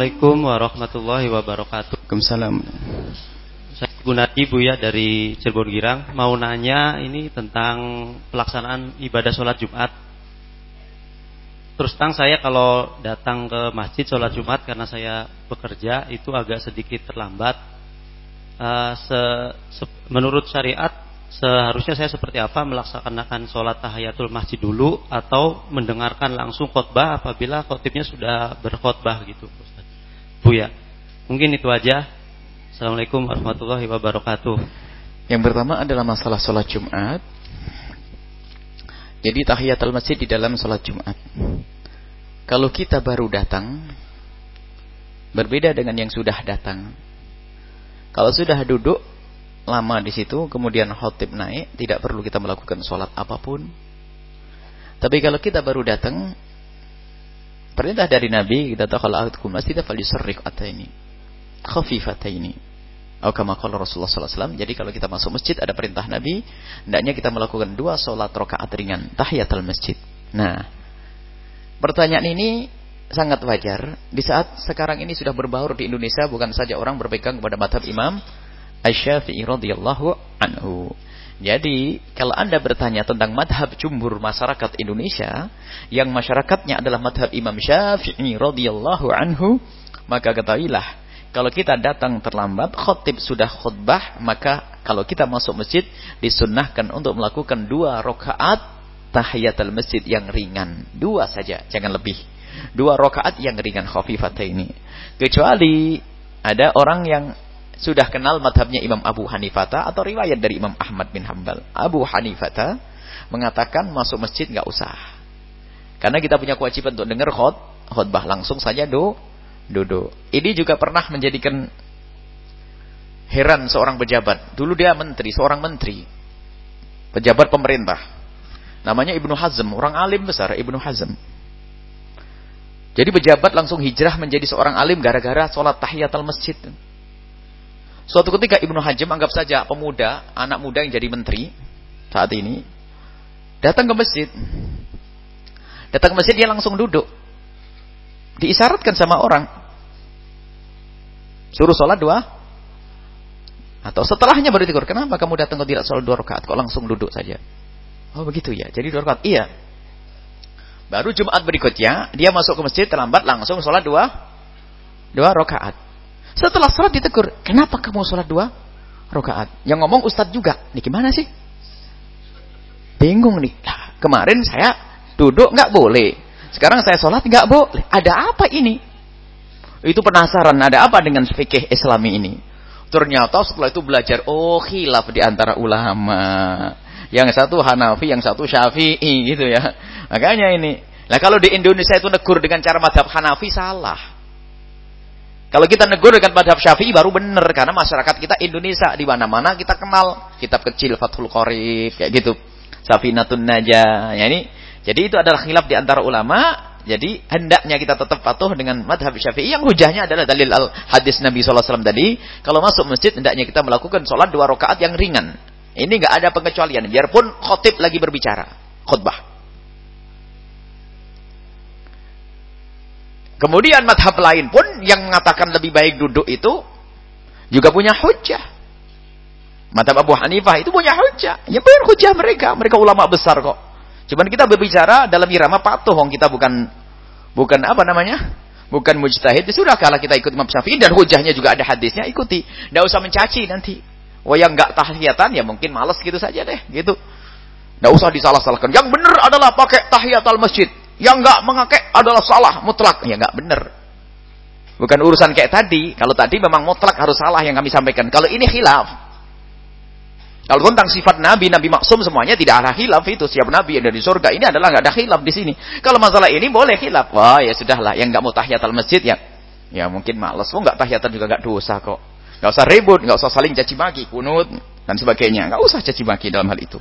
Assalamualaikum warahmatullahi wabarakatuh. Waalaikumsalam. Saya Gunadi Bu ya dari Cirebon Girang mau nanya ini tentang pelaksanaan ibadah sholat Jumat. Terus terang saya kalau datang ke masjid sholat Jumat karena saya bekerja itu agak sedikit terlambat. Uh, se, se, menurut syariat seharusnya saya seperti apa melaksanakan sholat tahiyatul masjid dulu atau mendengarkan langsung khutbah apabila khotibnya sudah berkhutbah gitu Ustaz. Bu ya. Mungkin itu aja. Assalamualaikum warahmatullahi wabarakatuh. Yang pertama adalah masalah sholat Jumat. Jadi tahiyatul masjid di dalam sholat Jumat. Kalau kita baru datang, berbeda dengan yang sudah datang. Kalau sudah duduk, lama di situ, kemudian khotib naik, tidak perlu kita melakukan sholat apa pun. Tapi kalau kita baru datang, perintah dari Nabi, kita tahu kalau aku masjid falyusarrik ataini. Khafifataini. Atau kama qala Rasulullah SAW. Jadi kalau kita masuk masjid ada perintah Nabi, hendaknya kita melakukan dua sholat rakaat ringan, tahiyatul masjid. Nah, pertanyaan ini sangat wajar di saat sekarang ini sudah berbaur di Indonesia bukan saja orang berpegang kepada madhab Imam Asy-Syafi'i radhiyallahu anhu. Jadi, kalau Anda bertanya tentang madhab jumhur masyarakat Indonesia, yang masyarakatnya adalah madhab Imam Syafi'i radhiyallahu anhu, maka ketahuilah, kalau kita datang terlambat, khotib sudah khutbah, maka kalau kita masuk masjid, disunnahkan untuk melakukan dua rakaat tahiyatul masjid yang ringan. Dua saja, jangan lebih. Dua rakaat yang ringan ini. Kecuali ada orang yang sudah kenal madhabnya Imam Abu Hanifata atau riwayat dari Imam Ahmad bin Hambal. Abu Hanifata mengatakan masuk masjid nggak usah. Karena kita punya kewajiban untuk dengar khot, khutbah langsung saja do, duduk. Ini juga pernah menjadikan heran seorang pejabat. Dulu dia menteri, seorang menteri. Pejabat pemerintah. Namanya Ibnu Hazm, orang alim besar Ibnu Hazm. Jadi pejabat langsung hijrah menjadi seorang alim gara-gara sholat tahiyatul masjid. Suatu ketika Ibnu Hajim anggap saja pemuda, anak muda yang jadi menteri saat ini, datang ke masjid. Datang ke masjid dia langsung duduk. Diisyaratkan sama orang. Suruh sholat dua. Atau setelahnya baru ditegur. Kenapa kamu datang ke tidak sholat dua rakaat? Kok langsung duduk saja? Oh begitu ya. Jadi dua rakaat. Iya. Baru Jumat berikutnya, dia masuk ke masjid terlambat langsung sholat dua, dua rakaat. Setelah sholat ditegur, kenapa kamu sholat dua rakaat? Yang ngomong ustadz juga. Ini gimana sih? Bingung nih. Nah, kemarin saya duduk nggak boleh. Sekarang saya sholat nggak boleh. Ada apa ini? Itu penasaran. Ada apa dengan fikih Islami ini? Ternyata setelah itu belajar. Oh khilaf di antara ulama. Yang satu Hanafi, yang satu Syafi'i gitu ya. Makanya ini. Nah kalau di Indonesia itu negur dengan cara madhab Hanafi salah. Kalau kita negur dengan madhab syafi'i baru benar. Karena masyarakat kita Indonesia. Di mana-mana kita kenal. Kitab kecil Fathul Qorib. Kayak gitu. Safinatun Najah. Ya ini. Jadi itu adalah khilaf di antara ulama. Jadi hendaknya kita tetap patuh dengan madhab syafi'i. Yang hujahnya adalah dalil al hadis Nabi SAW tadi. Kalau masuk masjid hendaknya kita melakukan sholat dua rakaat yang ringan. Ini nggak ada pengecualian. Biarpun khotib lagi berbicara. Khutbah. Kemudian madhab lain pun yang mengatakan lebih baik duduk itu juga punya hujah. Madhab Abu Hanifah itu punya hujah. Ya benar hujah mereka. Mereka ulama besar kok. Cuman kita berbicara dalam irama patuh. Kita bukan bukan apa namanya? Bukan mujtahid. Ya sudah kalau kita ikut Imam Syafi'i dan hujahnya juga ada hadisnya, ikuti. Tidak usah mencaci nanti. Wah yang nggak tahiyatan ya mungkin males gitu saja deh. Gitu. Tidak usah disalah-salahkan. Yang benar adalah pakai tahiyat al masjid. Yang enggak mengakek adalah salah mutlak. Ya enggak benar. Bukan urusan kayak tadi. Kalau tadi memang mutlak harus salah yang kami sampaikan. Kalau ini khilaf. Kalau tentang sifat Nabi, Nabi maksum semuanya tidak ada khilaf itu. Siap Nabi yang dari surga. Ini adalah enggak ada khilaf di sini. Kalau masalah ini boleh khilaf. Wah ya sudahlah. Yang enggak mau tahiyatul masjid ya. Ya mungkin malas. Oh enggak tahiyatan juga enggak dosa kok. Enggak usah ribut. Enggak usah saling caci maki. Kunut. Dan sebagainya. Enggak usah caci maki dalam hal itu.